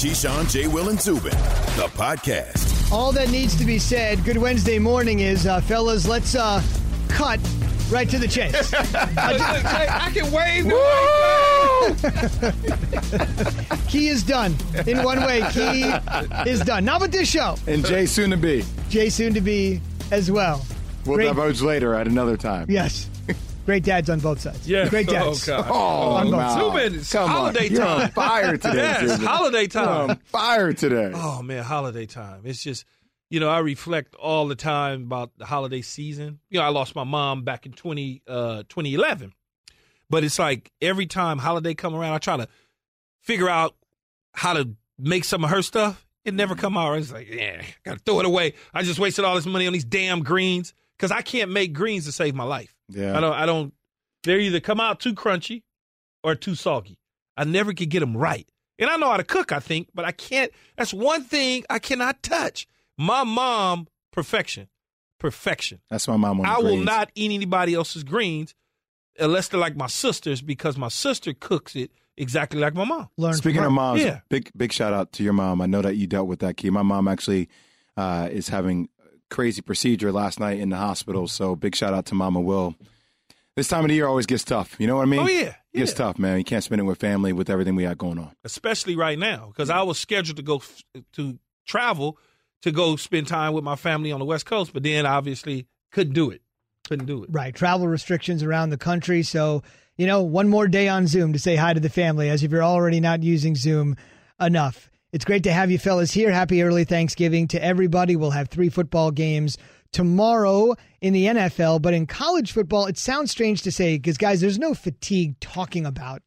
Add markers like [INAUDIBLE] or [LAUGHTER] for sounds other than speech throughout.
Keyshawn, J. Will, and Zubin, the podcast. All that needs to be said, good Wednesday morning is, uh, fellas, let's uh, cut right to the chase. [LAUGHS] I can wave the [LAUGHS] Key is done. In one way, Key is done. Not with this show. And Jay soon to be. Jay soon to be as well. We'll Great- divulge later at another time. Yes. Great dads on both sides. Yeah. Great dads. [LAUGHS] Oh, God. Oh, On both wow. Zubin, Come holiday on. You're on time. fire today. Yes, Zubin. holiday You're time. on fire today. Oh man, holiday time. It's just, you know, I reflect all the time about the holiday season. You know, I lost my mom back in 20, uh, 2011. But it's like every time holiday come around, I try to figure out how to make some of her stuff. It never come out. It's like, yeah, gotta throw it away. I just wasted all this money on these damn greens because I can't make greens to save my life. Yeah. I don't. I don't. They either come out too crunchy or too soggy. I never could get them right. And I know how to cook, I think, but I can't. That's one thing I cannot touch. My mom, perfection, perfection. That's what my mom on the I will greens. not eat anybody else's greens unless they're like my sister's because my sister cooks it exactly like my mom. Learn Speaking of moms, Yeah. big big shout out to your mom. I know that you dealt with that key. My mom actually uh, is having a crazy procedure last night in the hospital. So big shout out to Mama Will. This time of the year always gets tough. You know what I mean? Oh, yeah, It gets tough, man. You can't spend it with family with everything we got going on. especially right now because I was scheduled to go f- to travel to go spend time with my family on the West Coast, but then obviously couldn't do it. Couldn't do it. Right. Travel restrictions around the country. So, you know, one more day on Zoom to say hi to the family as if you're already not using Zoom enough. It's great to have you fellas here. Happy early Thanksgiving to everybody. We'll have three football games tomorrow in the NFL, but in college football, it sounds strange to say because, guys, there's no fatigue talking about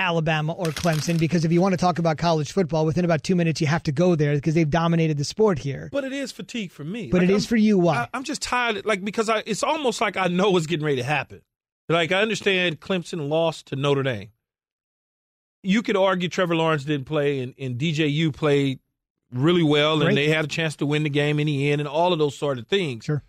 Alabama or Clemson because if you want to talk about college football, within about two minutes, you have to go there because they've dominated the sport here. But it is fatigue for me. But Like, it is I'm- for you. Why? I, I'm just tired, like because I, it's almost like I know what's getting ready to happen. Like I understand Clemson lost to Notre Dame. You could argue Trevor Lawrence didn't play and, and DJU played really well, Great. and they had a chance to win the game in the end, and all of those sort of things. Sure.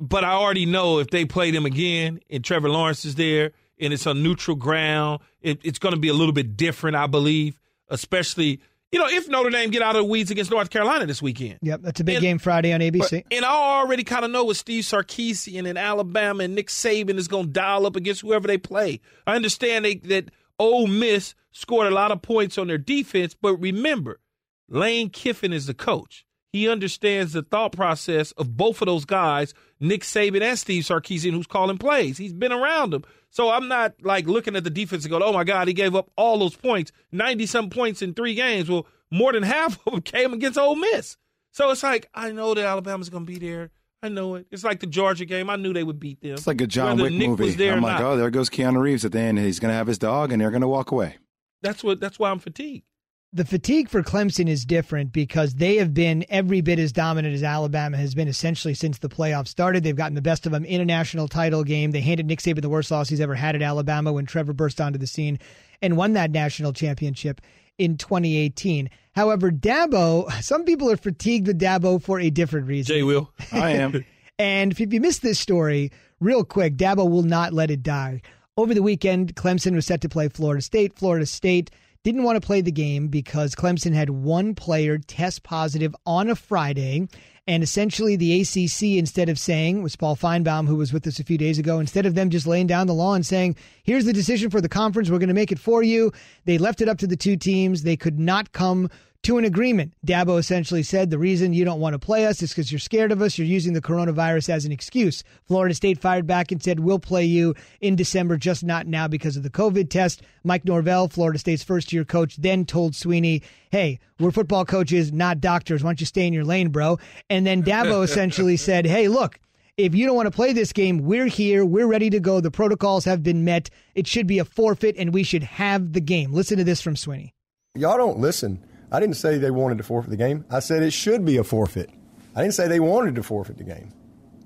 But I already know if they play them again, and Trevor Lawrence is there, and it's on neutral ground, it, it's going to be a little bit different, I believe. Especially, you know, if Notre Dame get out of the weeds against North Carolina this weekend. Yep, that's a big And- game Friday on But- ABC. and I already kind of know what Steve Sarkisian and Alabama and Nick Saban is going to dial up against whoever they play. I understand they, that Ole Miss scored a lot of points on their defense, but remember, Lane Kiffin is the coach. He understands the thought process of both of those guys, Nick Saban and Steve Sarkisian, who's calling plays. He's been around them. So I'm not like looking at the defense and going, oh my God, he gave up all those points, 90 some points in three games. Well, more than [LAUGHS] half of them came against Ole Miss. So it's like, I know that Alabama's going to be there. I know it. It's like the Georgia game. I knew they would beat them. It's like a John Whether Wick Nick movie. Was there I'm like, not. oh, there goes Keanu Reeves at the end. He's going to have his dog, and they're going to walk away. That's what. That's why I'm fatigued. the fatigue for Clemson is different because they have been every bit as dominant as Alabama has been essentially since the playoffs started. They've gotten the best of them in a national title game. They handed Nick Saban the worst loss he's ever had at Alabama when Trevor burst onto the scene and won that national championship in 2018. However, Dabo, [LAUGHS] some people are fatigued with Dabo for a different reason. Jay will. [LAUGHS] I am. [LAUGHS] And if you missed this story, real quick, Dabo will not let it die. Over the weekend, Clemson was set to play Florida State. Florida State didn't want to play the game because Clemson had one player test positive on a Friday. And essentially, the ACC, instead of saying, was Paul Finebaum, who was with us a few days ago, instead of them just laying down the law and saying, here's the decision for the conference, we're going to make it for you, they left it up to the two teams. They could not come to an agreement. Dabo essentially said the reason you don't want to play us is because you're scared of us. You're using the coronavirus as an excuse. Florida State fired back and said, We'll play you in December, just not now because of the COVID test. Mike Norvell, Florida State's first year coach, then told Sweeney, Hey, we're football coaches, not doctors. Why don't you stay in your lane, bro? And then Dabo [LAUGHS] essentially said, Hey, look, if you don't want to play this game, we're here. We're ready to go. The protocols have been met. It should be a forfeit, and we should have the game. Listen to this from Sweeney. Y'all don't listen. I didn't say they wanted to forfeit the game. I said it should be a forfeit. I didn't say they wanted to forfeit the game.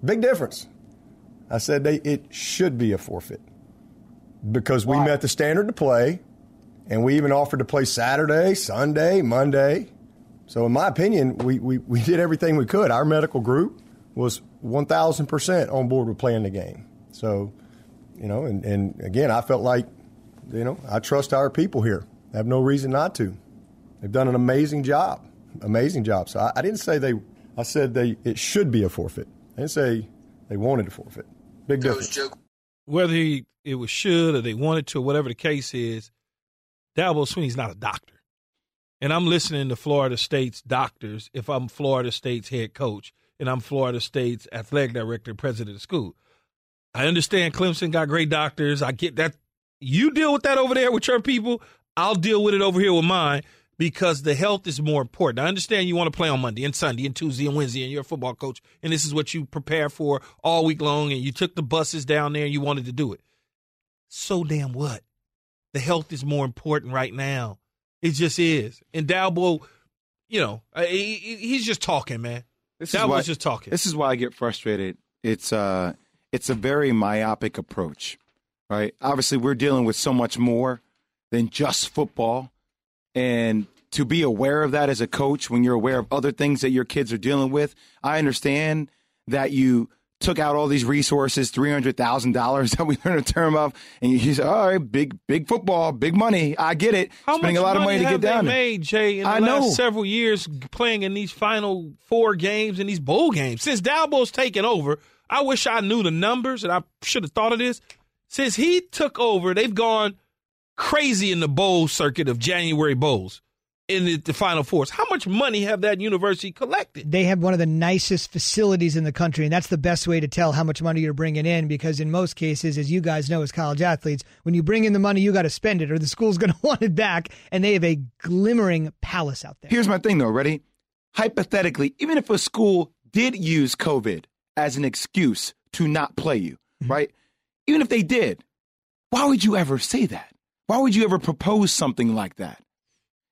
Big difference. I said they it should be a forfeit because we met the standard to play, and we even offered to play Saturday, Sunday, Monday. So, in my opinion, we, we, we did everything we could. Our medical group was 1,000% on board with playing the game. So, you know, and, and again, I felt like, you know, I trust our people here. I have no reason not to. They've done an amazing job, amazing job. So I, I didn't say they. I said they. It should be a forfeit. I didn't say they wanted to forfeit. Big difference. Whether he, it was should or they wanted to, or whatever the case is, Dabo Sweeney's not a doctor. And I'm listening to Florida State's doctors if I'm Florida State's head coach and I'm Florida State's athletic director, president of school. I understand Clemson got great doctors. I get that. You deal with that over there with your people. I'll deal with it over here with mine because the health is more important. I understand you want to play on Monday and Sunday and Tuesday and Wednesday, and you're a football coach, and this is what you prepare for all week long, and you took the buses down there and you wanted to do it. So damn what? The health is more important right now. It just is. And Dabo, you know, he, he's just talking, man. This Dabo's why, just talking. This is why I get frustrated. It's uh, it's a very myopic approach, right? Obviously, we're dealing with so much more than just football and to be aware of that as a coach, when you're aware of other things that your kids are dealing with, I understand that you took out all these resources, three hundred thousand dollars [LAUGHS] that we learned a term of, and you say, "All right, big, big football, big money. I get it. How Spending a lot of money to get down there." Made Jay in the I last know. several years playing in these final four games and these bowl games since Dabo's taken over. I wish I knew the numbers, and I should have thought of this. Since he took over, they've gone crazy in the bowl circuit of January bowls in the, the, Final Fours. How much money have that university collected? They have one of the nicest facilities in the country, and that's the best way to tell how much money you're bringing in because, in most cases, as you guys know as college athletes, when you bring in the money, you got to spend it or the school's [LAUGHS] going to want it back, and they have a glimmering palace out there. Here's my thing, though, ready? Hypothetically, even if a school did use COVID as an excuse to not play you, mm-hmm. right? Even if they did, why would you ever say that? Why would you ever propose something like that?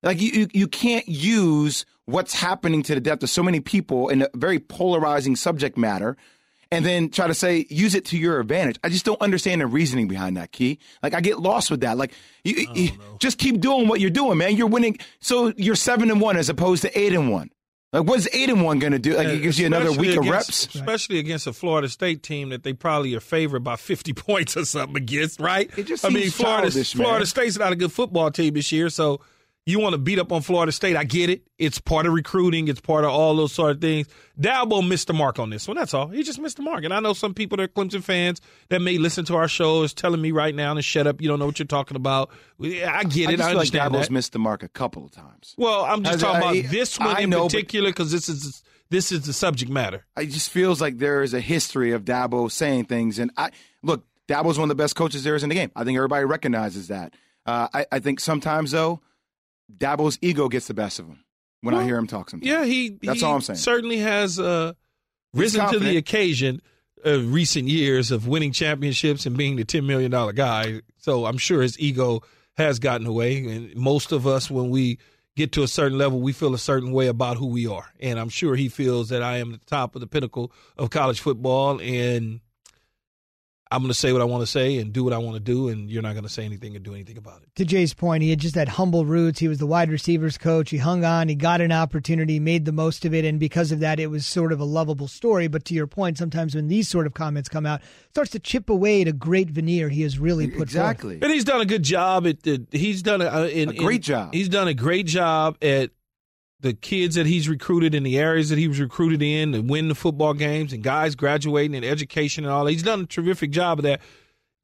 Like you, you, you can't use what's happening to the death of so many people in a very polarizing subject matter and then try to say use it to your advantage. I just don't understand the reasoning behind that, Key. Like I get lost with that. Like you, you just keep doing what you're doing, man. You're winning. So you're seven and one as opposed to eight and one. Like, what's eight and one going to do? Like, it gives you another week against, of reps, especially against a Florida State team that they probably are favored by fifty [LAUGHS] points or something against, right? It just I mean, Florida Florida State's not a good football team this year, so you want to beat up on Florida State. I get it. It's part of recruiting. It's part of all those sort of things. Dabo missed the mark on this one. That's all. He just missed the mark. And I know some people that are Clemson fans that may listen to our show is telling me right now to shut up. You don't know what you're talking about. I get it. I, I understand like Dabo's that. missed the mark a couple of times. Well, I'm just talking I, about this one in know, particular because this is this is the subject matter. It just feels like there is a history of Dabo saying things. And I look, Dabo's one of the best coaches there is in the game. I think everybody recognizes that. Uh, I, I think sometimes though Dabo's ego gets the best of him when well, I hear him talk. Sometimes. Yeah, he. That's he all I'm saying. Certainly has uh, risen to the occasion of recent years of winning championships and being the ten million dollar guy. So I'm sure his ego has gotten away, and most of us, when we get to a certain level, we feel a certain way about who we are. And I'm sure he feels that I am the top of the pinnacle of college football, and I'm going to say what I want to say and do what I want to do, and you're not going to say anything or do anything about it. To Jay's point, he had just had humble roots. He was the wide receivers coach. He hung on. He got an opportunity, made the most of it, and because of that, it was sort of a lovable story. But to your point, sometimes when these sort of comments come out, starts to chip away at a great veneer he has really put exactly. Forth. And he's done a good job at the. He's done a, uh, in, a great in, job. He's done a great job at the kids that he's recruited in the areas that he was recruited in to win the football games and guys graduating and education and all. He's done a terrific job of that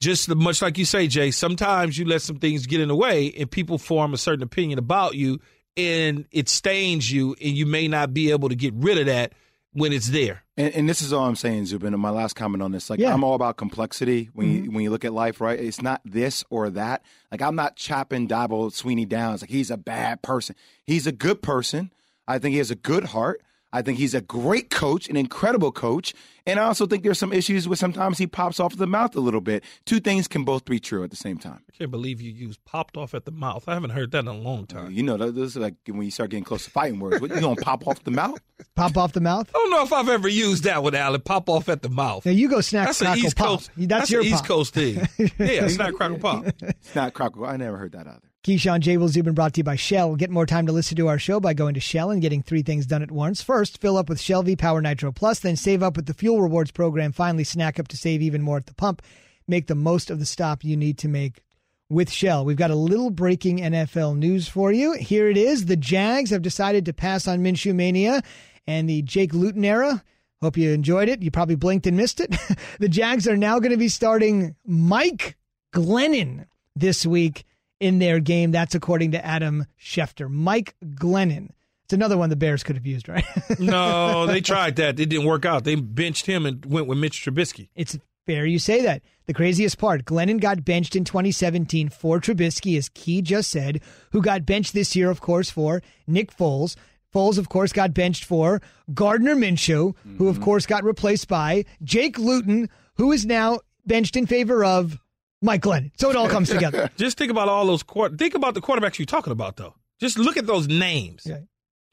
just much like you say, Jay, sometimes you let some things get in the way and people form a certain opinion about you and it stains you and you may not be able to get rid of that when it's there. And, and this is all I'm saying, Zubin. And my last comment on this, like yeah. I'm all about complexity when mm-hmm. you when you look at life, right? It's not this or that. Like I'm not chopping Dabo Sweeney down. It's like he's a bad person. He's a good person. I think he has a good heart. I think he's a great coach, an incredible coach. And I also think there's some issues with sometimes he pops off the mouth a little bit. Two things can both be true at the same time. I can't believe you used popped off at the mouth. I haven't heard that in a long time. You know, those are like when you start getting close to fighting words. What, you going to pop off the mouth? [LAUGHS] Pop off the mouth? I don't know if I've ever used that one, Alan. Pop off at the mouth. Now you go snack, that's crackle, East pop. Coast, that's, that's your East Coast thing. [LAUGHS] yeah, snack, crackle, pop. Snack, crackle. I never heard that either. Keyshawn J. Will Zubin brought to you by Shell. Get more time to listen to our show by going to Shell and getting three things done at once. First, fill up with Shell V Power Nitro Plus, then save up with the Fuel Rewards program. Finally, snack up to save even more at the pump. Make the most of the stop you need to make. with Shell. We've got a little breaking NFL news for you. Here it is. The Jags have decided to pass on Minshew Mania and the Jake Luton era. Hope you enjoyed it. You probably blinked and missed it. [LAUGHS] the Jags are now going to be starting Mike Glennon this week in their game. That's according to Adam Schefter. Mike Glennon. It's another one the Bears could have used, right? [LAUGHS] no, they tried that. It didn't work out. They benched him and went with Mitch Trubisky. It's fair you say that. The craziest part, Glennon got benched in 2017 for Trubisky, as Key just said, who got benched this year, of course, for Nick Foles. Foles, of course, got benched for Gardner Minshew, mm-hmm. who, of mm-hmm. course, got replaced by Jake Luton, who is now benched in favor of Mike Glennon. So it all comes [LAUGHS] together. Just think about all those quarter. Think about the quarterbacks you're talking about, though. Just look at those names. Yeah.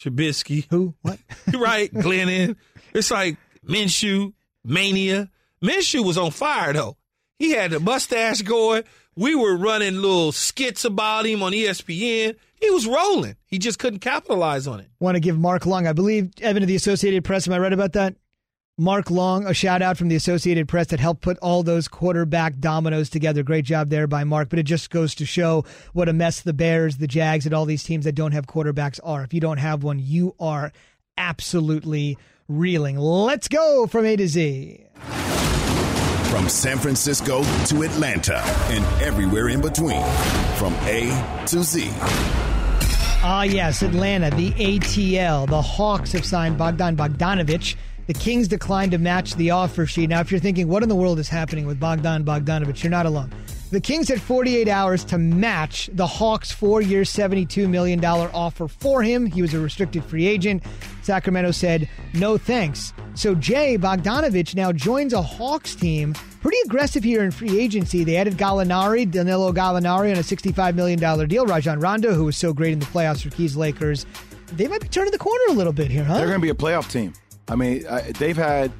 Trubisky. Who? What? [LAUGHS] right. Glennon. It's like Minshew, Mania. Minshew was on fire, though. He had the mustache going. We were running little skits about him on ESPN. He was rolling. He just couldn't capitalize on it. Want to give Mark Long, I believe, Evan of the Associated Press. Am I right about that? Mark Long, a shout out from the Associated Press that helped put all those quarterback dominoes together. Great job there by Mark. But it just goes to show what a mess the Bears, the Jags, and all these teams that don't have quarterbacks are. If you don't have one, you are absolutely reeling. Let's go from A to Z. From San Francisco to Atlanta and everywhere in between. From A to Z. Ah, yes, Atlanta, the ATL. The Hawks have signed Bogdan Bogdanovich the Kings declined to match the offer sheet. Now, if you're thinking, what in the world is happening with Bogdan Bogdanovich, you're not alone. The Kings had 48 hours to match the Hawks' four year, $72 million offer for him. He was a restricted free agent. Sacramento said, no thanks. So Jay Bogdanovich now joins a Hawks team. Pretty aggressive here in free agency. They added Gallinari, Danilo Gallinari, on a $65 million deal. Rajon Rondo, who was so great in the playoffs for Keys Lakers. They might be turning the corner a little bit here, huh? They're going to be a playoff team. I mean, they've had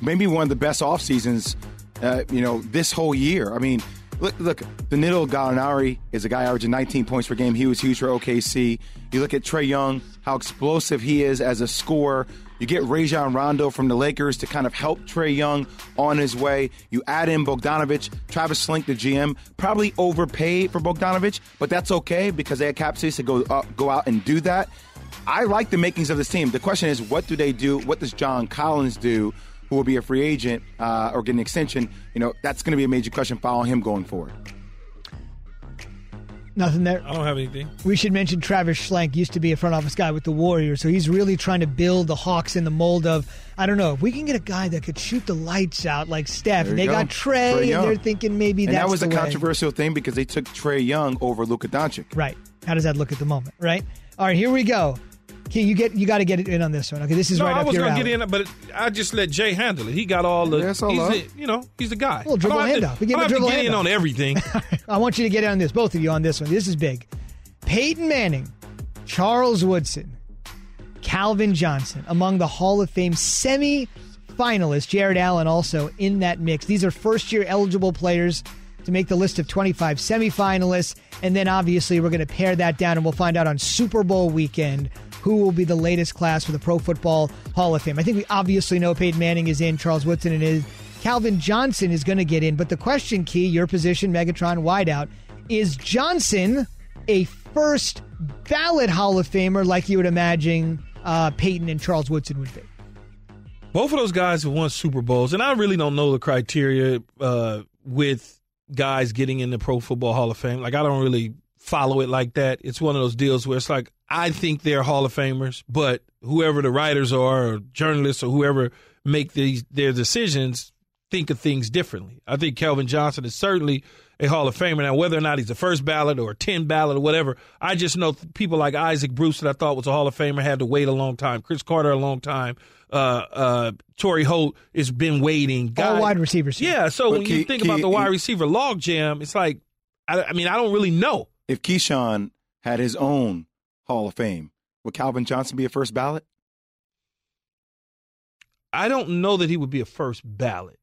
maybe one of the best off seasons, uh, you know, this whole year. I mean, look, look, Danilo Gallinari is a guy averaging 19 points per game. He was huge for OKC. You look at Trae Young, how explosive he is as a scorer. You get Rajon Rondo from the Lakers to kind of help Trae Young on his way. You add in Bogdanovich, Travis Schlenk, the GM, probably overpaid for Bogdanovich, but that's okay because they had cap space to go uh, go out and do that. I like the makings of this team. The question is, what do they do? What does John Collins do? Who will be a free agent uh, or get an extension? You know, that's going to be a major question following him going forward. Nothing there. I don't have anything. We should mention Travis Schlenk used to be a front office guy with the Warriors, so he's really trying to build the Hawks in the mold of I don't know if we can get a guy that could shoot the lights out like Steph. And they go. got Trey, Trae and they're thinking maybe and that was a way. controversial thing because they took Trae Young over Luka Doncic. Right. How does that look at the moment? Right. All right. Here we go. Okay, you get you got to get it in on this one. Okay, this is right. no, right I was going to get in, but I just let Jay handle it. He got all the. Yes, he's a, you know, he's the guy. Well, dribble handoff. We give I dribble to get in on everything. [LAUGHS] I want you to get in on this, both of you on this one. This is big. Peyton Manning, Charles Woodson, Calvin Johnson among the Hall of Fame semi finalists. Jared Allen also in that mix. These are first year eligible players to make the list of 25 semifinalists. And then obviously we're going to pare that down and we'll find out on Super Bowl weekend who will be the latest class for the Pro Football Hall of Fame. I think we obviously know Peyton Manning is in, Charles Woodson is. Calvin Johnson is going to get in, but the question key, your position, Megatron wideout, is Johnson a first ballot Hall of Famer like you would imagine uh, Peyton and Charles Woodson would be? Both of those guys have won Super Bowls, and I really don't know the criteria uh, with guys getting in the Pro Football Hall of Fame. Like, I don't really follow it like that. It's one of those deals where it's like, I think they're Hall of Famers, but whoever the writers are, or journalists, or whoever make these their decisions, think of things differently. I think Calvin Johnson is certainly a Hall of Famer. Now, whether or not he's a first ballot or a 10 ballot or whatever, I just know people like Isaac Bruce that I thought was a Hall of Famer had to wait a long time. Cris Carter, a long time. Uh, uh, Torry Holt has been waiting. Guy, All wide receivers. Yeah. So but when you think about the wide receiver logjam, it's like, I, I mean, I don't really know if Keyshawn had his own Hall of Fame, would Calvin Johnson be a first ballot? I don't know that he would be a first ballot.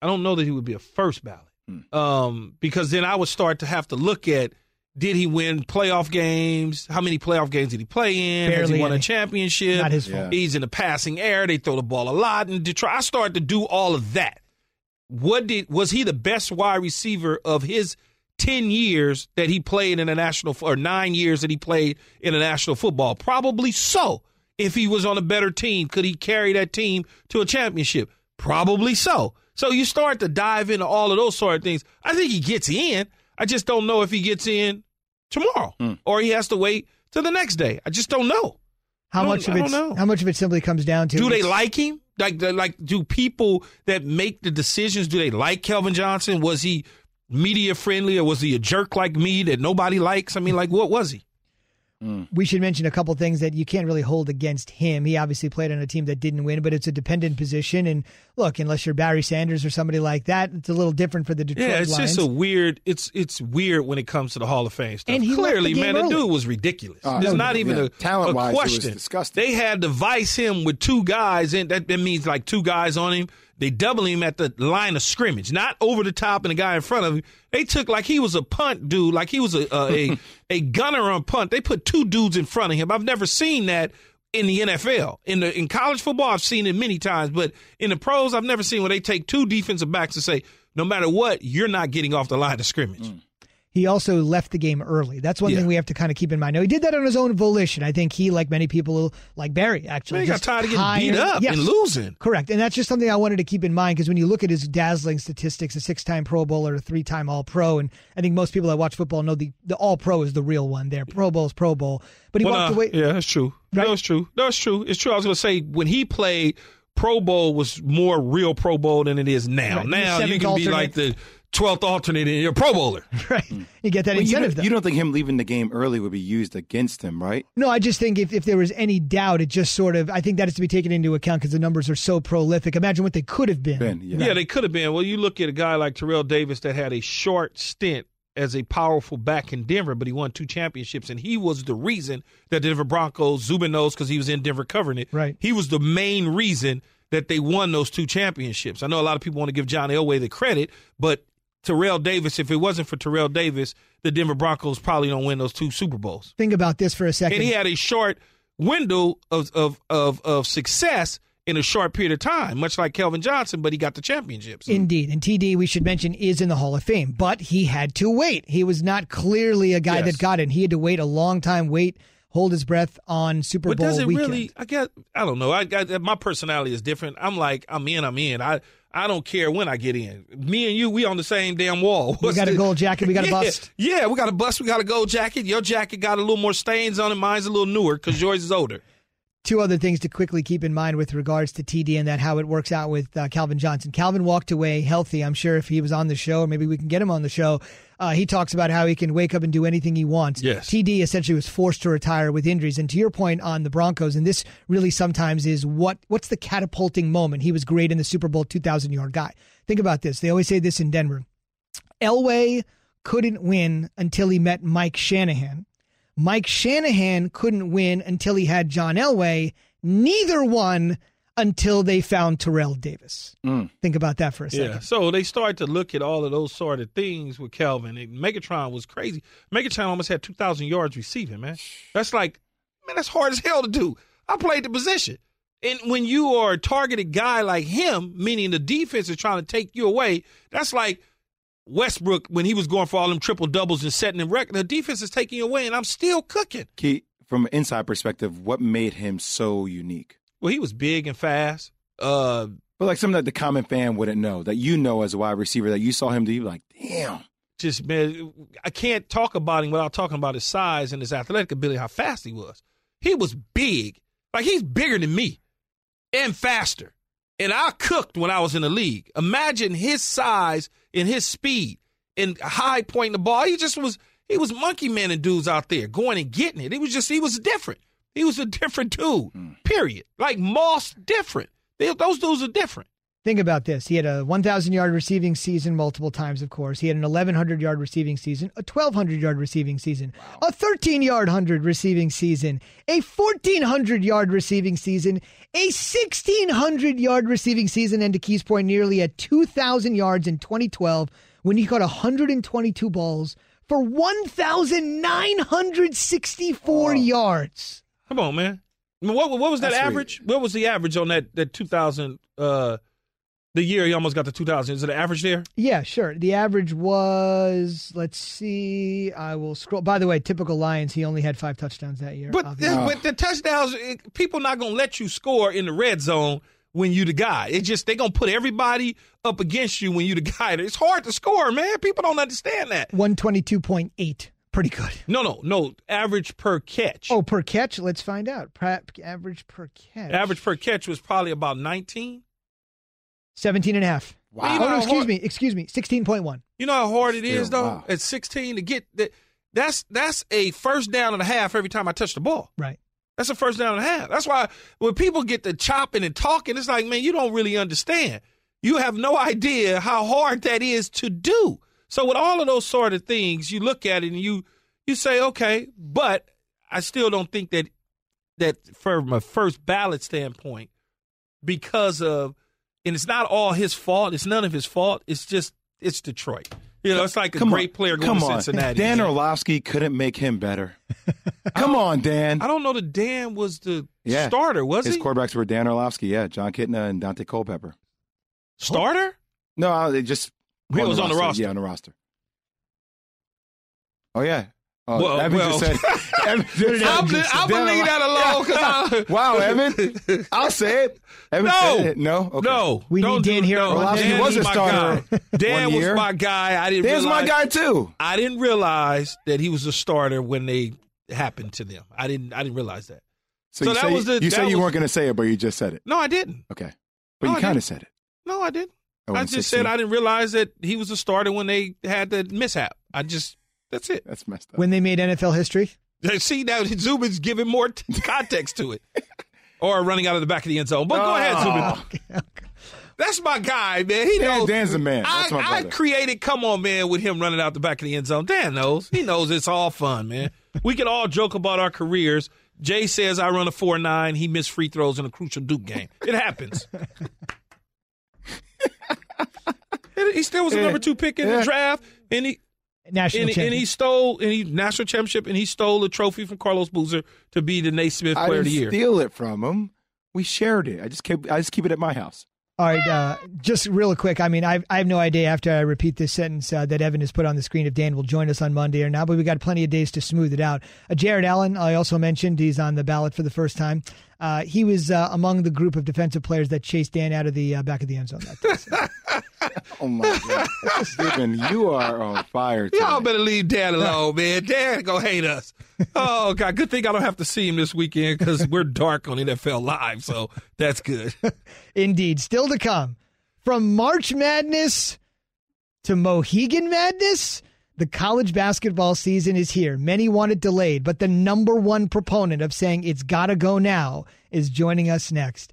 I don't know that he would be a first ballot. Hmm. Um, because then I would start to have to look at did he win playoff games? How many playoff games did he play in? Barely Has he won any. a championship? Not his fault. He's in the passing air. They throw the ball a lot in Detroit. I started to do all of that. What did was he the best wide receiver of his 10 years that he played in the national or 9 years that he played in the national football? Probably so. If he was on a better team, could he carry that team to a championship? Probably so. So you start to dive into all of those sort of things. I think he gets in. I just don't know if he gets in tomorrow mm. or he has to wait till the next day. I just don't know. How don't, much of it? How much of it simply comes down to? Do they like him? Like, like, do people that make the decisions do they like Calvin Johnson? Was he media friendly or was he a jerk like me that nobody likes? I mean, like, what was he? Mm. We should mention a couple things that you can't really hold against him. He obviously played on a team that didn't win, but it's a dependent position. And look, unless you're Barry Sanders or somebody like that, it's a little different for the Detroit Yeah, it's Lions. just a weird. It's it's weird when it comes to the Hall of Fame stuff. And he clearly, man, early. the dude was ridiculous. Uh, There's no, not even yeah. a, Talent a question. disgusting. They had to vice him with two guys, and that, that means like two guys on him they double him at the line of scrimmage, not over the top and the guy in front of him. They took like he was a punt dude, like he was a a, a [LAUGHS] gunner on punt. They put two dudes in front of him. I've never seen that in the NFL. In the in college football, I've seen it many times, but in the pros, I've never seen where they take two defensive backs and say, no matter what, you're not getting off the line of scrimmage. Mm he also left the game early. That's one yeah. thing we have to kind of keep in mind. Now, he did that on his own volition. I think he, like many people, like Barry, actually. he got tired of getting beat up yes. and losing. Correct. And that's just something I wanted to keep in mind because when you look at his dazzling statistics, a six time Pro Bowler, a three time All Pro, and I think most people that watch football know the, the All Pro is the real one there. Pro Bowl is Pro Bowl. But he well, walked uh, away. Yeah, that's true. Right? That's true. That's true. It's true. I was going to say, when he played, Pro Bowl was more real Pro Bowl than it is now. Right. Now you can alternate. be like the 12th alternate in your Pro Bowler. [LAUGHS] Right. You get that well, incentive. You don't, you don't, think him leaving the game early would be used against him, right? No, I just think if, if there was any doubt, it just sort of, I think that is to be taken into account because the numbers are so prolific. Imagine what they could have been. been yeah. yeah, they could have been. Well, you look at a guy like Terrell Davis that had a short stint as a powerful back in Denver, but he won two championships, and he was the reason that the Denver Broncos, Zubin knows because he was in Denver covering it. Right. He was the main reason that they won those two championships. I know a lot of people want to give John Elway the credit, but Terrell Davis, if it wasn't for Terrell Davis, the Denver Broncos probably don't win those two Super Bowls. Think about this for a second. And he had a short window of of of, of success in a short period of time, much like Calvin Johnson, but he got the championships. Indeed. And TD, we should mention, is in the Hall of Fame, but he had to wait. He was not clearly a guy yes. that got it. He had to wait a long time, wait, hold his breath on Super but Bowl does it weekend. really? I guess I don't know. I got my personality is different. I'm like I'm in. I'm in. I I don't care when I get in. Me and you, we on the same damn wall. What's we got the, a gold jacket. We got yeah, a bust. Yeah, we got a bust. We got a gold jacket. Your jacket got a little more stains on it. Mine's a little newer because yours is older two other things to quickly keep in mind with regards to TD and that how it works out with uh, Calvin Johnson. Calvin walked away healthy. I'm sure if he was on the show, or maybe we can get him on the show, uh, he talks about how he can wake up and do anything he wants. Yes. TD essentially was forced to retire with injuries. And to your point on the Broncos, and this really sometimes is what what's the catapulting moment? He was great in the Super Bowl 2,000 yard guy. Think about this. They always say this in Denver. Elway couldn't win until he met Mike Shanahan. Mike Shanahan couldn't win until he had John Elway. Neither won until they found Terrell Davis. Mm. Think about that for a second. Yeah. So they started to look at all of those sort of things with Calvin. And Megatron was crazy. Megatron almost had 2,000 yards receiving, man. That's like, man, that's hard as hell to do. I played the position. And when you are a targeted guy like him, meaning the defense is trying to take you away, that's like – Westbrook when he was going for all them triple doubles and setting the record. The defense is taking away, and I'm still cooking. Key, from an inside perspective, what made him so unique? Well, he was big and fast. Uh, but like something that the common fan wouldn't know, that you know as a wide receiver, that you saw him do, like, damn. Just man, I can't talk about him without talking about his size and his athletic ability, how fast he was. He was big, like he's bigger than me, and faster. And I cooked when I was in the league. Imagine his size and his speed and high pointing the ball. He just was he was monkey manning dudes out there going and getting it. It was just he was different. He was a different dude. Mm. Period. Like Moss different. They, those dudes are different. Think about this. He had a 1,000 yard receiving season multiple times, of course. He had an 1,100 yard receiving season, a 1,200 yard receiving season, wow. a 13 yard 100 receiving season, a 1,400 yard receiving season, a 1,600 yard receiving season, and to Key's point, nearly at 2,000 yards in 2012 when he caught 122 balls for 1,964 oh. yards. Come on, man. what, what was that That's average? Sweet. What was the average on that, that 2,000? Uh, The year he almost got to 2,000. Is it an average there? Yeah, sure. The average was, let's see, I will scroll. By the way, typical Lions, he only had five touchdowns that year. But, obviously. but the touchdowns, people not going to let you score in the red zone when you the guy. It just, they're going to put everybody up against you when you the [LAUGHS] guy. It's hard to score, man. People don't understand that. 122.8. Pretty good. No, no, no. Average per catch. Oh, per catch? Let's find out. Average per catch. Average per catch was probably about 19. 17 and a half. Wow. You Oh, no, excuse hard- me. Excuse me. 16.1. You know how hard it is, Still, though, wow. at 16 to get that. That's that's a first down and a half every time I touch the ball. Right. That's a first down and a half. That's why when people get to chopping and talking, it's like, man, you don't really understand. You have no [LAUGHS] idea how hard that is to do. So with all of those sort of things, you look at it and you you say, okay, but I still don't think that that from a first ballot standpoint, because of and it's not all his fault. It's none of his fault. It's just it's Detroit. You know, it's like a Come great on. player going Come to on. Cincinnati. Dan. Orlovsky couldn't make him better. [LAUGHS] Come on, Dan. I don't know that Dan was the Yeah. starter, was His he? quarterbacks were Dan Orlovsky, yeah, Jon Kitna and Daunte Culpepper. starter? No, they just He was on the roster. Yeah, on the roster. Oh yeah. Oh, Well, Evan well. [LAUGHS] just said. Evan just I'm, said- just, I'm Dan gonna leave that alone because [LAUGHS] Wow, Evan. I'll say it. Evan No. said it. No. Okay. no, We don't need Dan do, here No, on Orlovsky Dan was a my starter guy. [LAUGHS] Dan one was my guy. I didn't. Dan's my guy too. I didn't realize that he was a starter when they happened to them. I didn't. I didn't realize that. So, So you that say, was the- you that said you was- weren't going to say it, but you just said it. No, I didn't. Okay. But No, you kind of said it. No, I didn't. Oh, I just 16. said I didn't realize that he was a starter when they had the mishap. I just. That's it. That's messed up. When they made NFL history. See now, Zubin's giving more t- context to it, [LAUGHS] or running out of the back of the end zone. But go ahead, oh. Zubin. That's my guy, man. He Dan- knows. Dan's the man. That's I, my I brother. created "Come On, Man" with him running out the back of the end zone. Dan knows. He knows it's all fun, man. We can all joke about our careers. Jay says I run a four nine. He missed free throws in a crucial Duke game. It happens. [LAUGHS] He still was a number two pick in the draft, and he National and, and he stole and he national championship, and he stole a trophy from Carlos Boozer to be the Naismith I Player of didn't the Year. steal it from him. We shared it. I just keep. I just keep it at my house. All right, uh, just real quick. I mean, I, I have no idea after I repeat this sentence uh, that Evan has put on the screen if Dan will join us on Monday or not, but we got plenty of days to smooth it out. Uh, Jared Allen, I also mentioned, he's on the ballot for the first time. Uh, he was uh, among the group of defensive players that chased Dan out of the uh, back of the end zone that day. So, [LAUGHS] [LAUGHS] Oh my god, Stephen, you are on fire. Y'all Today. better leave Dad alone, man. Dad gonna hate us. Oh God, good thing I don't have to see him this weekend because we're dark on NFL Live, so that's good. [LAUGHS] Indeed, still to come. From March Madness to Mohegan Madness, the college basketball season is here. Many want it delayed, but the number one proponent of saying it's got to go now is joining us next.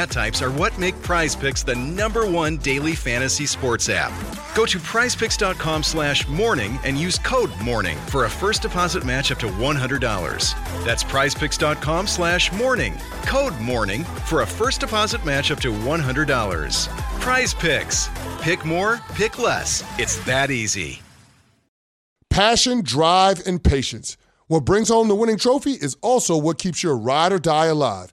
stat types are what make Prize Picks the number one daily fantasy sports app. Go to prizepicks.com slash morning and use code morning for a first deposit match up to $100. That's prizepicks.com slash morning. Code morning for a first deposit match up to $100. Prize Picks. Pick more, pick less. It's that easy. Passion, drive, and patience. What brings home the winning trophy is also what keeps your ride or die alive.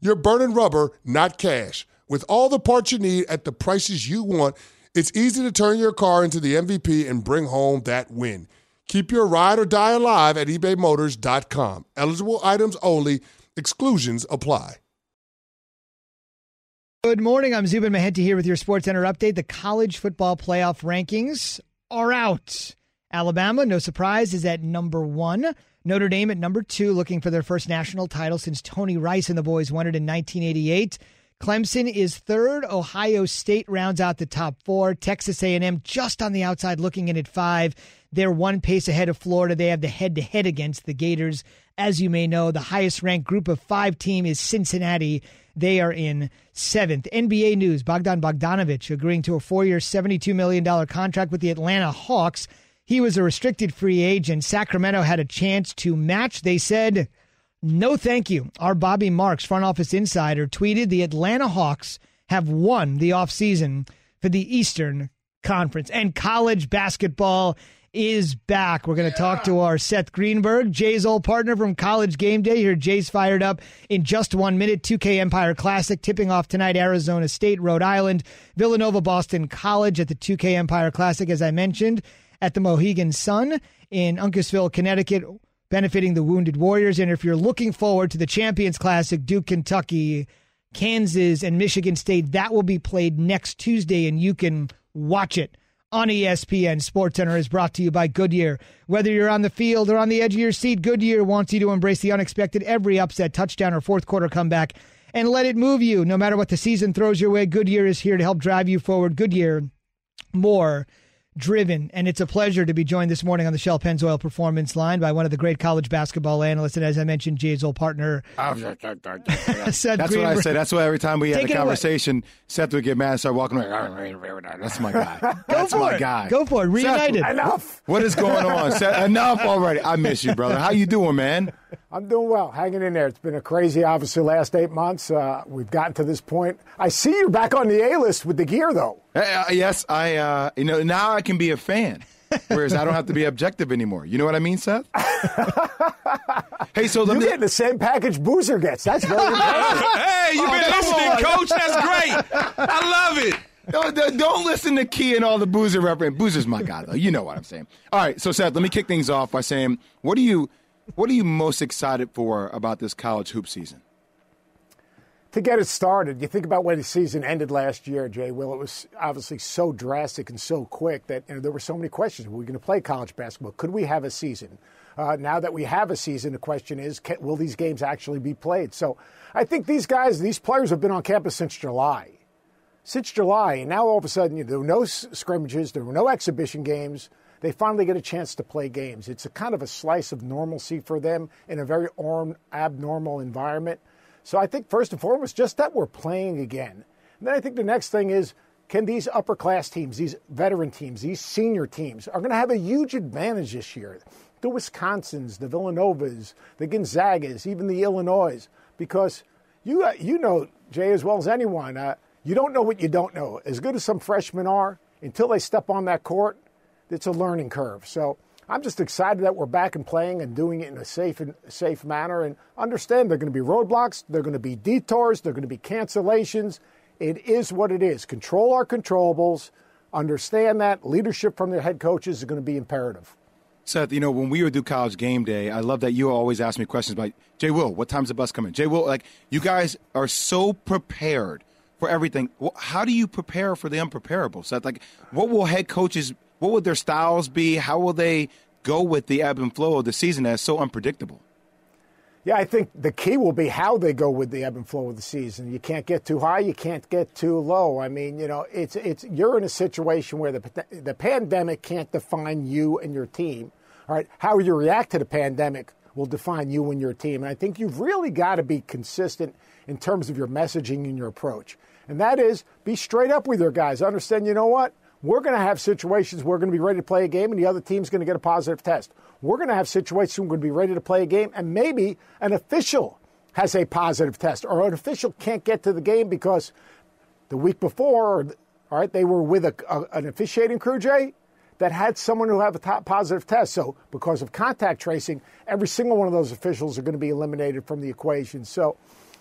you're burning rubber, not cash. With all the parts you need at the prices you want, it's easy to turn your car into the MVP and bring home that win. Keep your ride or die alive at ebaymotors.com. Eligible items only, exclusions apply. Good morning. I'm Zubin Mehenti here with your Sports Center update. The college football playoff rankings are out. Alabama, no surprise, is at number one. Notre Dame at number two, looking for their first national title since Tony Rice and the boys won it in 1988. Clemson is third. Ohio State rounds out the top four. Texas A&M just on the outside, looking in at five. They're one pace ahead of Florida. They have the head-to-head against the Gators. As you may know, the highest-ranked group of five team is Cincinnati. They are in seventh. NBA news: Bogdan Bogdanovich agreeing to a four-year, $72 million contract with the Atlanta Hawks. He was a restricted free agent. Sacramento had a chance to match. They said no, thank you. Our Bobby Marks, front office insider, tweeted the Atlanta Hawks have won the offseason for the Eastern Conference. And college basketball is back. We're going to yeah. talk to our Seth Greenberg, Jay's old partner from College Game Day. Here, Jay's fired up in just one minute. 2K Empire Classic tipping off tonight. Arizona State, Rhode Island, Villanova, Boston College at the 2K Empire Classic, as I mentioned, at the Mohegan Sun in Uncasville, Connecticut benefiting the Wounded Warriors. And if you're looking forward to the Champions Classic, Duke, Kentucky, Kansas, and Michigan State, that will be played next Tuesday, and you can watch it on ESPN. Sports Center is brought to you by Goodyear. Whether you're on the field or on the edge of your seat, Goodyear wants you to embrace the unexpected every upset, touchdown, or fourth quarter comeback and let it move you. No matter what the season throws your way, Goodyear is here to help drive you forward. Goodyear, more driven. And it's a pleasure to be joined this morning on the Shell Pennzoil Performance Line by one of the great college basketball analysts. And as I mentioned, Jay's old partner, ah, [LAUGHS] Seth That's Greenberg. what I say. That's why every time we have a conversation, away. Seth would get mad and start walking away. That's my guy. [LAUGHS] Go That's for my it. guy. Go for it. Reunited. Seth, enough. What is going on? Seth, enough already. I miss you, brother. How you doing, man? I'm doing well, hanging in there. It's been a crazy, obviously, last eight months. Uh, we've gotten to this point. I see you're back on the A list with the gear, though. Uh, yes, I. Uh, you know, now I can be a fan, [LAUGHS] whereas I don't have to be objective anymore. You know what I mean, Seth? [LAUGHS] hey, so you me... get the same package Boozer gets. That's very [LAUGHS] impressive. hey, you've been oh, listening, Coach. That's great. I love it. Don't, don't, listen to Key and all the Boozer reference. Boozer's my guy, though. You know what I'm saying. All right, so Seth, let me kick things off by saying, what do you what are you most excited for about this college hoop season? To get it started, you think about when the season ended last year, Jay. Will it was obviously so drastic and so quick that you know, there were so many questions. Were we going to play college basketball? Could we have a season? Uh, now that we have a season, the question is, can, will these games actually be played? So, I think these guys, these players, have been on campus since July, since July, and now all of a sudden you know, there were no scrimmages, there were no exhibition games they finally get a chance to play games. It's a kind of a slice of normalcy for them in a very abnormal environment. So I think first and foremost, just that we're playing again. And then I think the next thing is can these upper class teams, these veteran teams, these senior teams are going to have a huge advantage this year. The Wisconsins, the Villanovas, the Gonzagas, even the Illinois, because you uh, you know Jay as well as anyone. Uh, you don't know what you don't know. As good as some freshmen are, until they step on that court, it's a learning curve. So I'm just excited that we're back and playing and doing it in a safe and safe manner. And understand there are going to be roadblocks, there are going to be detours, there are going to be cancellations. It is what it is. Control our controllables. Understand that leadership from their head coaches is going to be imperative. Seth, you know, when we would do college game day, I love that you always ask me questions about Jay Will, what time's the bus coming? Jay Will, like you guys are so prepared for everything. How do you prepare for the unpreparable? Seth, like what will head coaches what would their styles be? How will they go with the ebb and flow of the season that's so unpredictable? Yeah, I think the key will be how they go with the ebb and flow of the season. You can't get too high, you can't get too low. I mean, you know, it's it's you're in a situation where the the pandemic can't define you and your team. All right, how you react to the pandemic will define you and your team. And I think you've really got to be consistent in terms of your messaging and your approach. And that is be straight up with your guys. Understand, you know what? We're going to have situations where we're going to be ready to play a game and the other team's going to get a positive test. We're going to have situations where we're going to be ready to play a game and maybe an official has a positive test or an official can't get to the game because the week before, all right, they were with a, a, an officiating crew, Jay, that had someone who had a top positive test. So because of contact tracing, every single one of those officials are going to be eliminated from the equation. So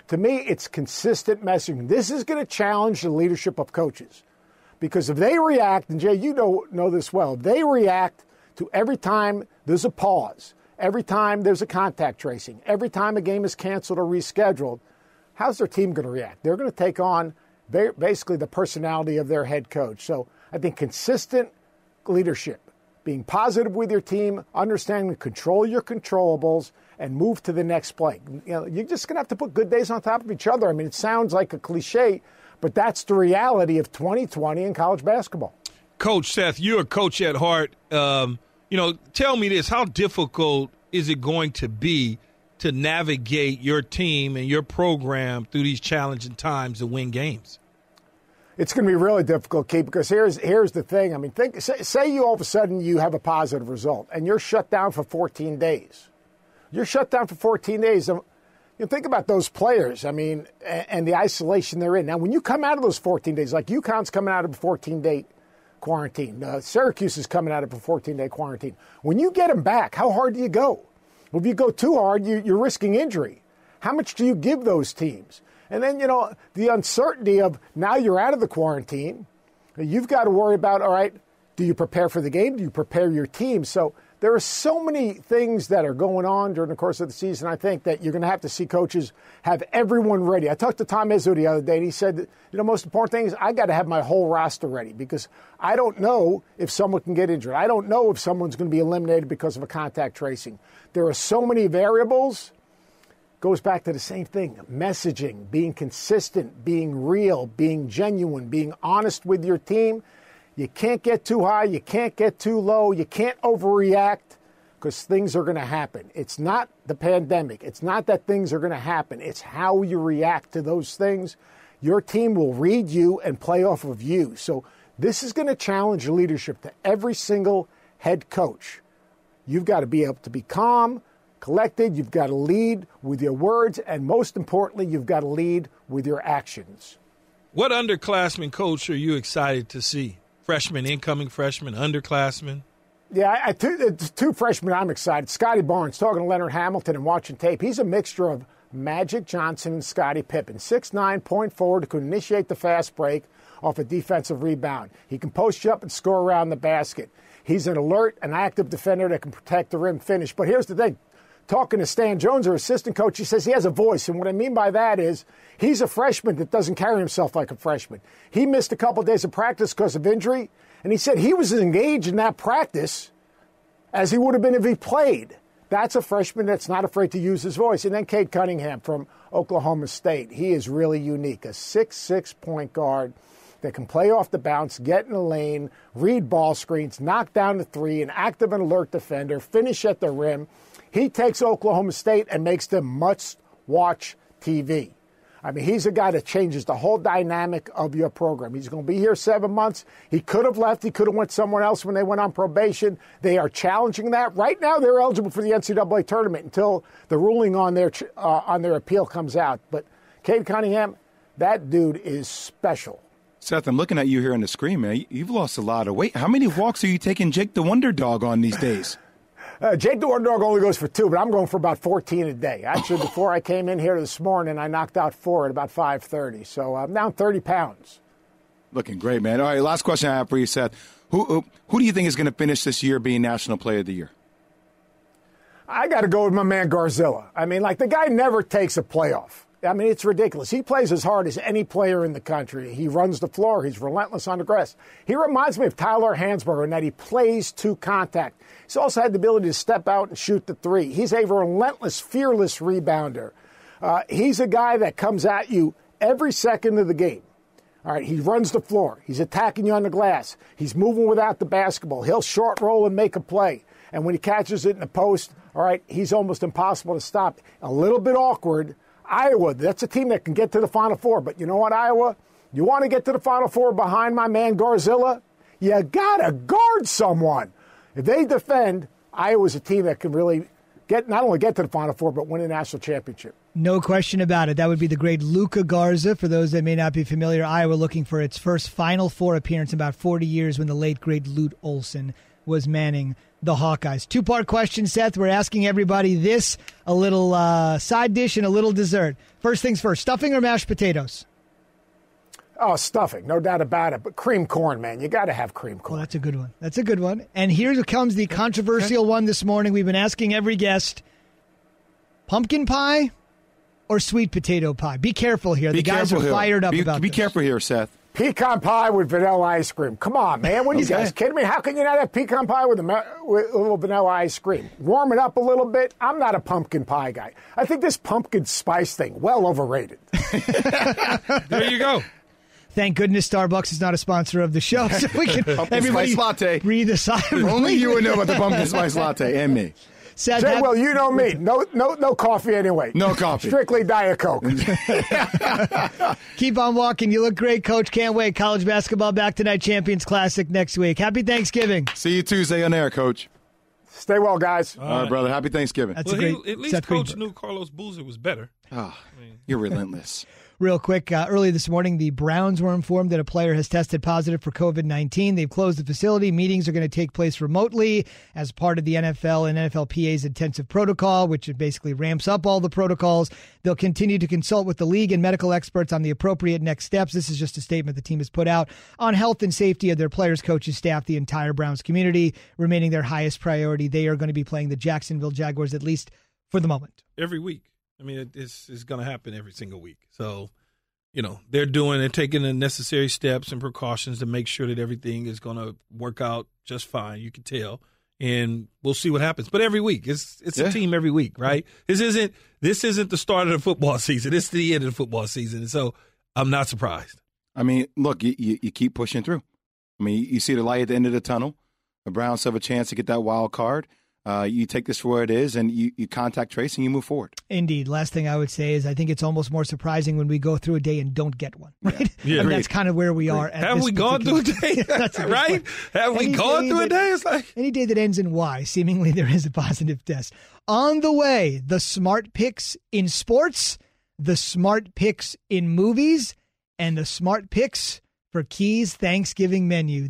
to me, it's consistent messaging. This is going to challenge the leadership of coaches. Because if they react, and Jay, you know, know this well, they react to every time there's a pause, every time there's a contact tracing, every time a game is canceled or rescheduled, how's their team going to react? They're going to take on basically the personality of their head coach. So I think consistent leadership, being positive with your team, understanding to control your controllables, and move to the next play. You know, you're just going to have to put good days on top of each other. I mean, it sounds like a cliche, but that's the reality of 2020 in college basketball. Coach Seth, you're a coach at heart. Um, you know, tell me this: How difficult is it going to be to navigate your team and your program through these challenging times to win games? It's going to be really difficult, Keith, because here's here's the thing. I mean, think say, say you all of a sudden you have a positive result and you're shut down for 14 days. You're shut down for 14 days. You know, think about those players. I mean, and the isolation they're in. Now, when you come out of those 14 days, like UConn's coming out of a 14 day quarantine, uh, Syracuse is coming out of a 14 day quarantine. When you get them back, how hard do you go? Well, if you go too hard, you, you're risking injury. How much do you give those teams? And then, you know, the uncertainty of now you're out of the quarantine. You've got to worry about, all right, do you prepare for the game? Do you prepare your team? So there are so many things that are going on during the course of the season. I think that you're going to have to see coaches have everyone ready. I talked to Tom Izzo the other day, and he said, you know, most important thing is I got to have my whole roster ready because I don't know if someone can get injured. I don't know if someone's going to be eliminated because of a contact tracing. There are so many variables. Goes back to the same thing messaging, being consistent, being real, being genuine, being honest with your team you can't get too high, you can't get too low, you can't overreact because things are going to happen. It's not the pandemic, it's not that things are going to happen, it's how you react to those things. Your team will read you and play off of you. So, this is going to challenge leadership to every single head coach. You've got to be able to be calm, collected, you've got to lead with your words, and most importantly, you've got to lead with your actions. What underclassmen coach are you excited to see? Freshman, incoming freshman, underclassmen? Yeah, I, two, uh, two freshmen I'm excited. Scottie Barnes, talking to Leonard Hamilton and watching tape. He's a mixture of Magic Johnson and Scottie Pippen. Six-nine point forward who can initiate the fast break off a defensive rebound. He can post you up and score around the basket. He's an alert and active defender that can protect the rim finish. But here's the thing talking to Stan Jones, our assistant coach, he says he has a voice. And what I mean by that is he's a freshman that doesn't carry himself like a freshman. He missed a couple of days of practice because of injury. And he said he was as engaged in that practice as he would have been if he played. That's a freshman that's not afraid to use his voice. And then Cade Cunningham from Oklahoma State. He is really unique. A six-six point guard that can play off the bounce, get in the lane, read ball screens, knock down the three, an active and alert defender, finish at the rim. He takes Oklahoma State and makes them must watch TV. I mean, he's a guy that changes the whole dynamic of your program. He's going to be here seven months. He could have left. He could have went somewhere else when they went on probation. They are challenging that right now. They're eligible for the NCAA tournament until the ruling on their uh, on their appeal comes out. But Cade Cunningham, that dude is special. Seth, I'm looking at you here on the screen, man. You've lost a lot of weight. How many walks are you taking Jake the Wonder Dog on these days? Uh, Jake the only goes for two, but I'm going for about 14 a day. Actually, before I came in here this morning, I knocked out four at about 5:30, so I'm down 30 pounds. Looking great, man. All right, last question I have for you, Seth. Who who, who do you think is going to finish this year being National Player of the Year? I got to go with my man Garzilla. I mean, like the guy never takes a playoff. I mean, it's ridiculous. He plays as hard as any player in the country. He runs the floor. He's relentless on the grass. He reminds me of Tyler Hansbrough in that he plays to contact. He's also had the ability to step out and shoot the three. He's a relentless, fearless rebounder. Uh, he's a guy that comes at you every second of the game. All right, he runs the floor. He's attacking you on the glass. He's moving without the basketball. He'll short roll and make a play. And when he catches it in the post, all right, he's almost impossible to stop. A little bit awkward Iowa, that's a team that can get to the Final Four. But you know what, Iowa? You want to get to the Final Four behind my man Garzilla? You got to guard someone. If they defend, Iowa's a team that can really get not only get to the Final Four, but win a national championship. No question about it. That would be the great Luka Garza. For those that may not be familiar, Iowa looking for its first Final Four appearance in about 40 years when the late, great Lute Olson was manning the Hawkeyes. Two part question, Seth. We're asking everybody this a little uh, side dish and a little dessert. First things first stuffing or mashed potatoes? Oh, stuffing, no doubt about it. But cream corn, man, you got to have cream corn. Well, that's a good one. That's a good one. And here comes the controversial one this morning. We've been asking every guest pumpkin pie or sweet potato pie? Be careful here. Be the guys are here. fired up be, about Be this. careful here, Seth. Pecan pie with vanilla ice cream. Come on, man. What are you guys kidding me? How can you not have pecan pie with a, with a little vanilla ice cream? Warm it up a little bit. I'm not a pumpkin pie guy. I think this pumpkin spice thing, well overrated. [LAUGHS] There you go. Thank goodness Starbucks is not a sponsor of the show, so we can [LAUGHS] everybody spice latte. breathe a sigh Only you would know about the pumpkin [LAUGHS] spice latte and me. Seth, Jay, have- well, you know me. No, no, no coffee anyway. No coffee. Strictly Diet Coke. [LAUGHS] [LAUGHS] keep on walking. You look great, Coach. Can't wait. College basketball back tonight. Champions Classic next week. Happy Thanksgiving. See you Tuesday on air, Coach. Stay well, guys. All right, brother. Happy Thanksgiving. That's Well, a great. he, at least Seth Coach Greenberg. knew Carlos Boozer was better. Ah, you're relentless. Real quick, uh, early this morning, the Browns were informed that a player has tested positive for COVID 19. They've closed the facility. Meetings are going to take place remotely as part of the NFL and NFLPA's intensive protocol, which basically ramps up all the protocols. They'll continue to consult with the league and medical experts on the appropriate next steps. This is just a statement the team has put out on health and safety of their players, coaches, staff, the entire Browns community, remaining their highest priority. They are going to be playing the Jacksonville Jaguars, at least for the moment. every week. I mean, it, it's it's going to happen every single week. So, you know, they're doing, they're taking the necessary steps and precautions to make sure that everything is going to work out just fine. You can tell, and we'll see what happens. But every week, it's it's Yeah. a team every week, right? This isn't this isn't the start of the football [LAUGHS] season. It's the end of the football season, and so I'm not surprised. I mean, look, you, you, you keep pushing through. I mean, you see the light at the end of the tunnel. The Browns have a chance to get that wild card. Uh, you take this for what it is, and you, you contact Trace and you move forward. Indeed. Last thing I would say is I think it's almost more surprising when we go through a day and don't get one. Right? Yeah. And that's kind of where we are. At Have this we gone through a day? [LAUGHS] That's a right? point. Have we Any gone through that- a day? It's like Any day that ends in Y, seemingly there is a positive test. On the way, the smart picks in sports, the smart picks in movies, and the smart picks for Key's Thanksgiving menu.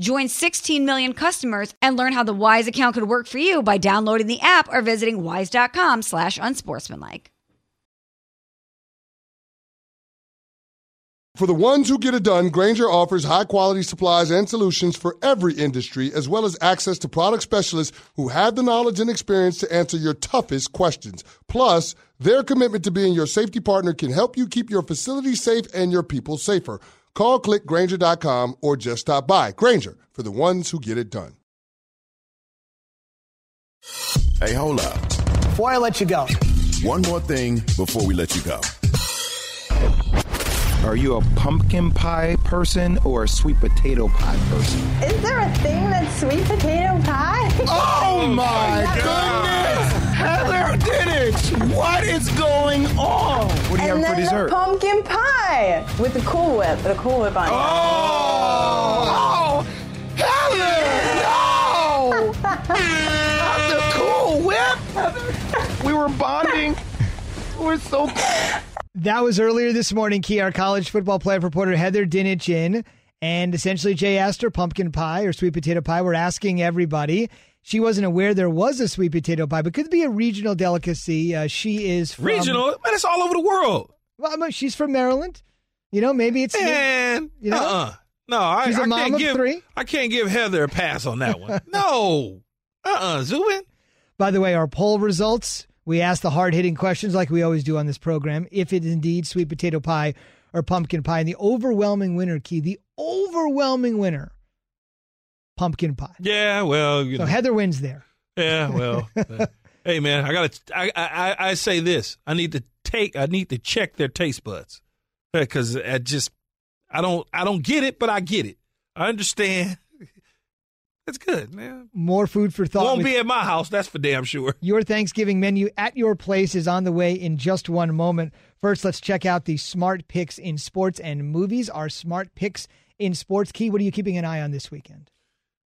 Join 16 million customers and learn how the Wise account could work for you by downloading the app or visiting wise.com slash unsportsmanlike. For the ones who get it done, Grainger offers high quality supplies and solutions for every industry, as well as access to product specialists who have the knowledge and experience to answer your toughest questions. Plus, their commitment to being your safety partner can help you keep your facility safe and your people safer. Call clickgranger.com or just stop by. Grainger, for the ones who get it done. Hey, hold up. Before I let you go, One more thing before we let you go. Are you a pumpkin pie person or a sweet potato pie person? Is there a thing that's sweet potato pie? Oh my [LAUGHS] goodness! Heather did it! What is going on? What do you and have for then dessert? the pumpkin pie with the Cool Whip, the Cool Whip on it. Oh! Heather! No! Not the cool whip! We were bonding. We're so that was earlier this morning. Key, our college football player reporter Heather Dinich in, and essentially Jay asked her pumpkin pie or sweet potato pie. We're asking everybody. She wasn't aware there was a sweet potato pie, but could be a regional delicacy. Uh, she is from, regional, man. It's all over the world, Well, she's from Maryland. You know, maybe it's man. You know? uh-uh. No, I, She's a I mom can't of give. three? I can't give Heather a pass on that one. [LAUGHS] no, uh-uh, Zubin. By the way, our poll results, we asked the hard hitting questions like we always do on this program. If it is indeed sweet potato pie or pumpkin pie, and the overwhelming winner, Key, the overwhelming winner, pumpkin pie. Yeah, well, you So know. Heather wins there. Yeah, well, [LAUGHS] hey man, I gotta. I, I I say this. I need to take. I need to check their taste buds because I just. I don't. I don't get it, but I get it. I understand. [LAUGHS] It's good, man. More food for thought. Won't with- be at my house, that's for damn sure. Your Thanksgiving menu at your place is on the way in just one moment. First, let's check out the smart picks in sports and movies. Our smart picks in sports. Key, what are you keeping an eye on this weekend?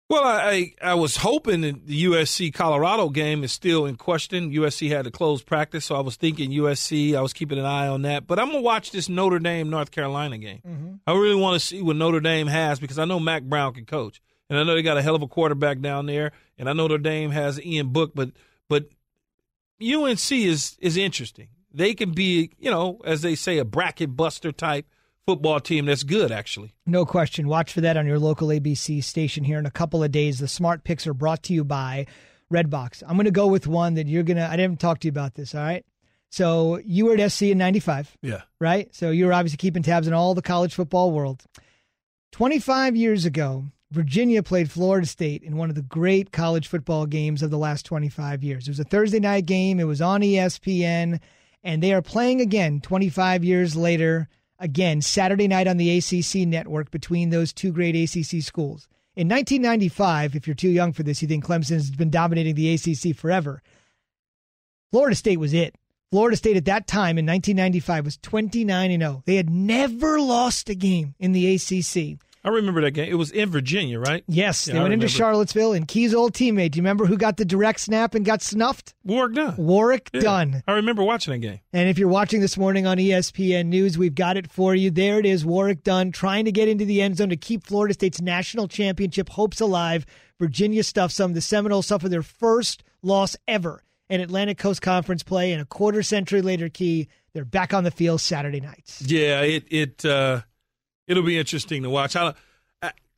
Well, I I was hoping the USC Colorado game is still in question. USC had to close practice, so I was thinking USC. I was keeping an eye on that. But I'm gonna watch this Notre Dame North Carolina game. Mm-hmm. I really want to see what Notre Dame has because I know Mack Brown can coach, and I know they got a hell of a quarterback down there, and I know Notre Dame has Ian Book, but but UNC is is interesting. They can be, you know, as they say, a bracket buster type football team that's good actually. No question. Watch for that on your local ABC station here in a couple of days. The smart picks are brought to you by Redbox. I'm going to go with one that you're going to, I didn't talk to you about this, all right? So you were at SC in 95, Yeah. right? So you were obviously keeping tabs on all the college football world. 25 years ago, Virginia played Florida State in one of the great college football games of the last 25 years. It was a Thursday night game, it was on ESPN, and they are playing again 25 years later, again, Saturday night on the ACC network between those two great ACC schools. In 1995, if you're too young for this, you think Clemson has been dominating the ACC forever. Florida State was it. Florida State at that time in 1995 was 29 and 0. They had never lost a game in the ACC. I remember that game. It was in Virginia, right? Yes, Yeah, they I went into. Charlottesville and Key's old teammate. Do you remember who got the direct snap and got snuffed? Warrick Dunn. Warrick Yeah. Dunn. I remember watching that game. And if you're watching this morning on ESPN News, we've got it for you. There it is, Warrick Dunn trying to get into the end zone to keep Florida State's national championship hopes alive. Virginia stuffs them. The Seminoles suffer their first loss ever in Atlantic Coast Conference play, and a quarter century later, Key, they're back on the field Saturday nights. Yeah, it it uh, it'll be interesting to watch. I,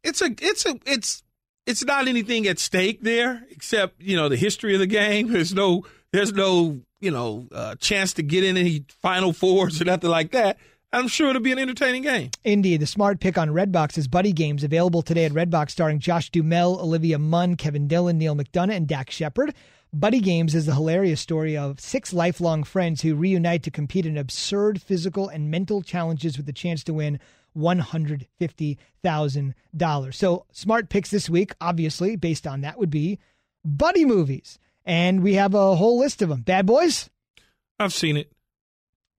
it's a it's a it's it's not anything at stake there except you know the history of the game. [LAUGHS] There's no there's no you know uh, chance to get in any Final Fours or nothing like that. I'm sure it'll be an entertaining game. Indeed, the smart pick on Redbox is Buddy Games, available today at Redbox, starring Josh Duhamel, Olivia Munn, Kevin Dillon, Neil McDonough, and Dax Shepard. Buddy Games is the hilarious story of six lifelong friends who reunite to compete in absurd physical and mental challenges with the chance to win $150,000. So, smart picks this week, obviously, based on that, would be Buddy movies. And we have a whole list of them. Bad Boys, I've seen it.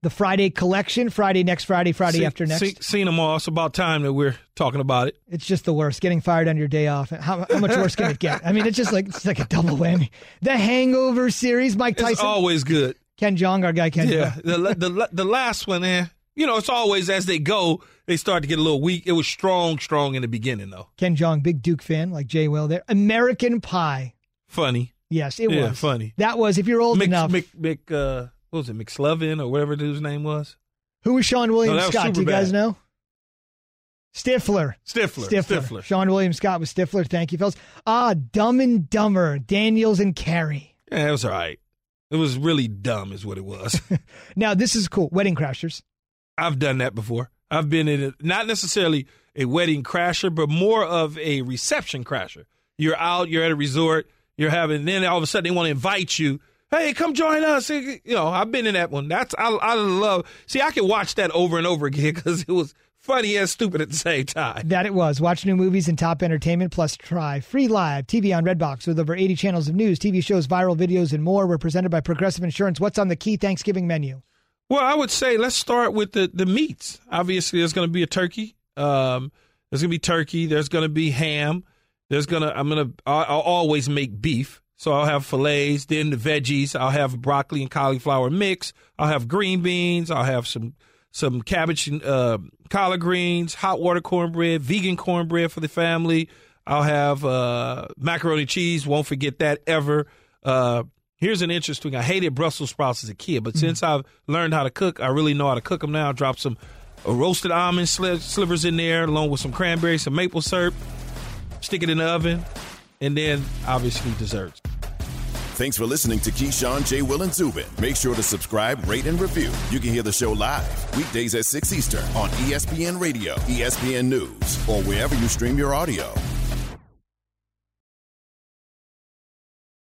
the Friday collection, Friday next Friday, Friday See- after next. see- seen them all. It's about time that we're talking about it. It's just the worst. Getting fired on your day off. How, how much worse can it get? I mean, it's just like it's like a double whammy. The Hangover series, Mike It's Tyson, always good. Ken Jeong, our guy Ken. Yeah, the the the last one, eh? You know, it's always as they go, they start to get a little weak. It was strong, strong in the beginning, though. Ken Jeong, big Duke fan, like Jay Will there. American Pie. Funny. Yes, it Yeah, was funny. That was if you're old Mick, enough. Mick, Mick, uh, what was it, McLovin or whatever the dude's name was? Who was Seann William No, Scott? Do you guys know? Stifler. Stifler. Stifler. Stifler. Seann William Scott was Stifler. Thank you, fellas. Ah, Dumb and Dumber. Daniels and Carrey. Yeah, it was all right. It was really dumb, is what it was. [LAUGHS] Now this is cool. Wedding Crashers. I've done that before. I've been in a, not necessarily a wedding crasher, but more of a reception crasher. You're out, you're at a resort, you're having, then all of a sudden they want to invite you. Hey, come join us. You know, I've been in that one. That's I, I love. See, I can watch that over and over again [LAUGHS] because it was funny and stupid at the same time. That it was. Watch new movies and top entertainment, plus try free live TV on Redbox with over 80 channels of news, TV shows, viral videos, and more. We're presented by Progressive Insurance. What's on the key Thanksgiving menu? Well, I would say let's start with the the meats. Obviously, there's going to be a turkey. Um, there's going to be turkey. There's going to be ham. There's gonna I'm gonna I'll, I'll always make beef. So I'll have fillets. Then the veggies. I'll have broccoli and cauliflower mix. I'll have green beans. I'll have some some cabbage and uh, collard greens, hot water cornbread, vegan cornbread for the family. I'll have uh, macaroni cheese. Won't forget that ever. Uh, here's an interesting. I hated Brussels sprouts as a kid, but since I've learned how to cook, I really know how to cook them now. Drop some uh, roasted almond sli- slivers in there, along with some cranberries, some maple syrup. Stick it in the oven, and then obviously desserts. Thanks for listening to Keyshawn, J. Will, and Zubin. Make sure to subscribe, rate, and review. You can hear the show live weekdays at 6 Eastern on ESPN Radio, ESPN News, or wherever you stream your audio.